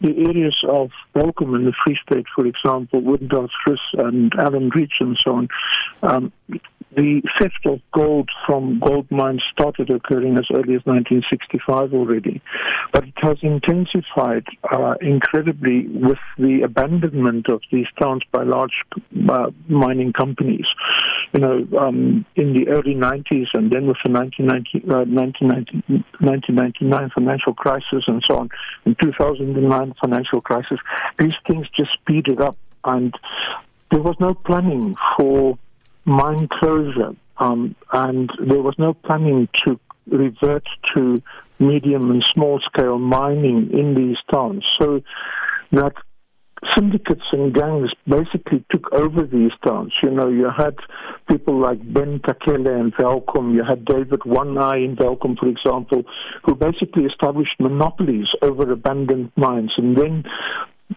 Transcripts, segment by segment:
the areas of Welkom in the Free State, for example, Woodendorf, and Allanridge and so on, um, the theft of gold from gold mines started occurring as early as 1965 already, but it has intensified uh, incredibly with the abandonment of these towns by large uh, mining companies. You know, um, in the early 90s and then with the 1990, uh, 1990, 1999 financial crisis and so on, in 2009 financial crisis, these things just speeded up and there was no planning for mine closure, um, and there was no planning to revert to medium and small scale mining in these towns. So that syndicates and gangs basically took over these towns. You know, you had people like Ben Takele in Welkom, you had David One Eye in Welkom, for example, who basically established monopolies over abandoned mines. And then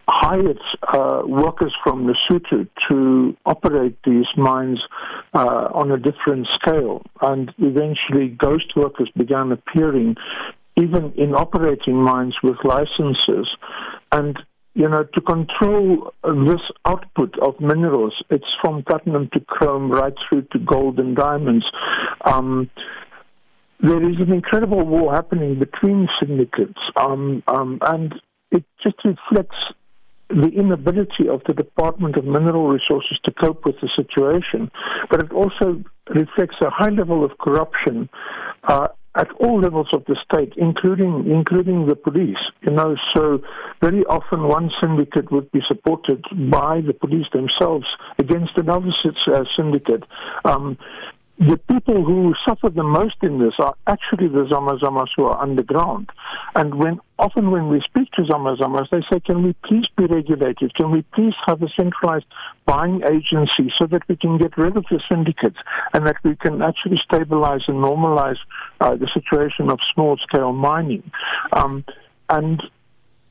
hired uh, workers from Lesotho to operate these mines uh, on a different scale, and eventually ghost workers began appearing, even in operating mines with licenses, and you know, to control this output of minerals, it's from platinum to chrome right through to gold and diamonds. Um, there is an incredible war happening between syndicates, um, um, and it just reflects the inability of the Department of Mineral Resources to cope with the situation, but it also reflects a high level of corruption uh, at all levels of the state, including including the police. You know, so very often one syndicate would be supported by the police themselves against another uh, syndicate. Um, the people who suffer the most in this are actually the Zamazamas who are underground. And when often when we speak to Zamazamas, they say, can we please be regulated? Can we please have a centralized buying agency so that we can get rid of the syndicates and that we can actually stabilize and normalize uh, the situation of small scale mining? Um, and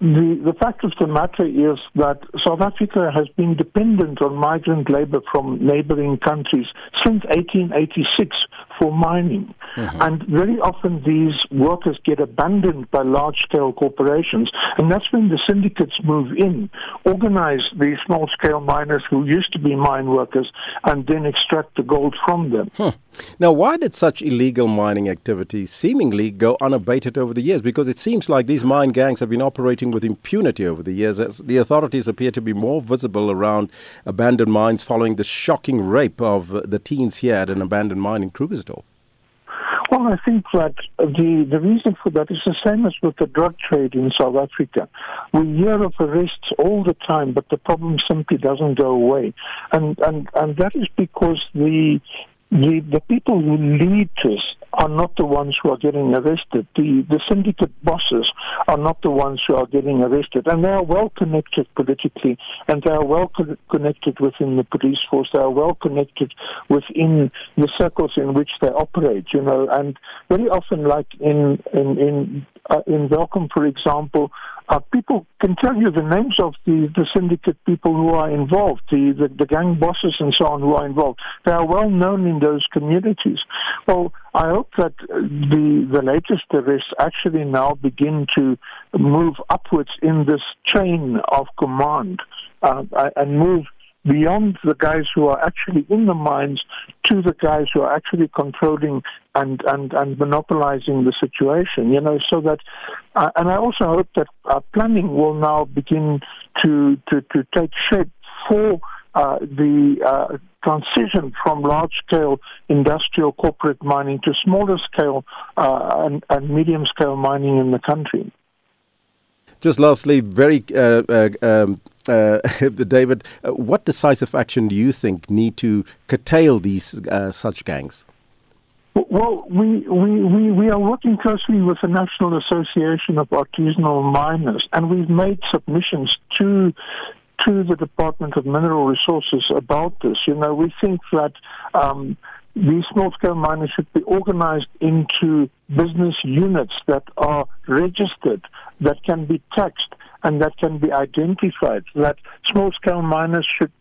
the, the fact of the matter is that South Africa has been dependent on migrant labor from neighboring countries since 1886 for mining. Mm-hmm. And very often these workers get abandoned by large scale corporations. And that's when the syndicates move in, organize these small scale miners who used to be mine workers, and then extract the gold from them. Huh. Now, why did such illegal mining activities seemingly go unabated over the years? Because it seems like these mine gangs have been operating with impunity over the years, as the authorities appear to be more visible around abandoned mines following the shocking rape of the teens here at an abandoned mine in Krugersdorp. Well, I think that the, the reason for that is the same as with the drug trade in South Africa. We hear of arrests all the time, but the problem simply doesn't go away. And, and, and that is because the, the, the people who lead this are not the ones who are getting arrested. The, the syndicate bosses are not the ones who are getting arrested. And they are well connected politically, and they are well co- connected within the police force. They are well connected within the circles in which they operate, you know. And very often, like in, in, in, uh, in Welkom, for example, uh, people can tell you the names of the, the syndicate people who are involved, the, the, the gang bosses and so on who are involved. They are well known in those communities. Well, I hope that the, the latest arrests actually now begin to move upwards in this chain of command uh, and move beyond the guys who are actually in the mines to the guys who are actually controlling and, and, and monopolizing the situation, you know, so that, uh, and I also hope that uh, planning will now begin to, to, to take shape for uh, the uh, transition from large scale industrial corporate mining to smaller scale uh, and, and medium scale mining in the country. Just lastly, very uh, uh, um, uh, David, uh, what decisive action do you think need to curtail these uh, such gangs? Well, we, we, we, we are working closely with the National Association of Artisanal Miners, and we've made submissions to to the Department of Mineral Resources about this. You know, we think that um, these small scale miners should be organized into business units that are registered, that can be taxed, and that can be identified. That small scale miners should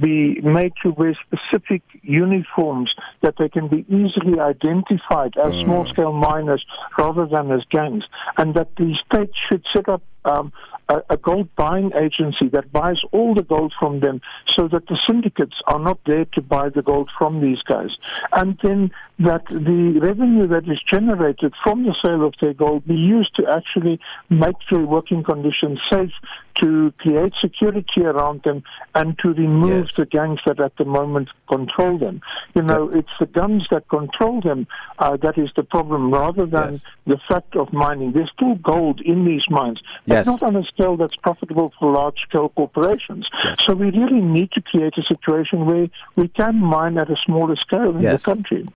be made to wear specific uniforms that they can be easily identified as mm. small scale miners rather than as gangs, and that the state should set up um, a, a, gold buying agency that buys all the gold from them so that the syndicates are not there to buy the gold from these guys. And then that the revenue that is generated from the sale of their gold be used to actually make their working conditions safe, to create security around them, and to remove yes. the gangs that at the moment control them. You know, it's the guns that control them uh, that is the problem rather than yes. the fact of mining. There's still gold in these mines, but yes. not on a scale that's profitable for large scale corporations. Yes. So we really need to create a situation where we can mine at a smaller scale in the country.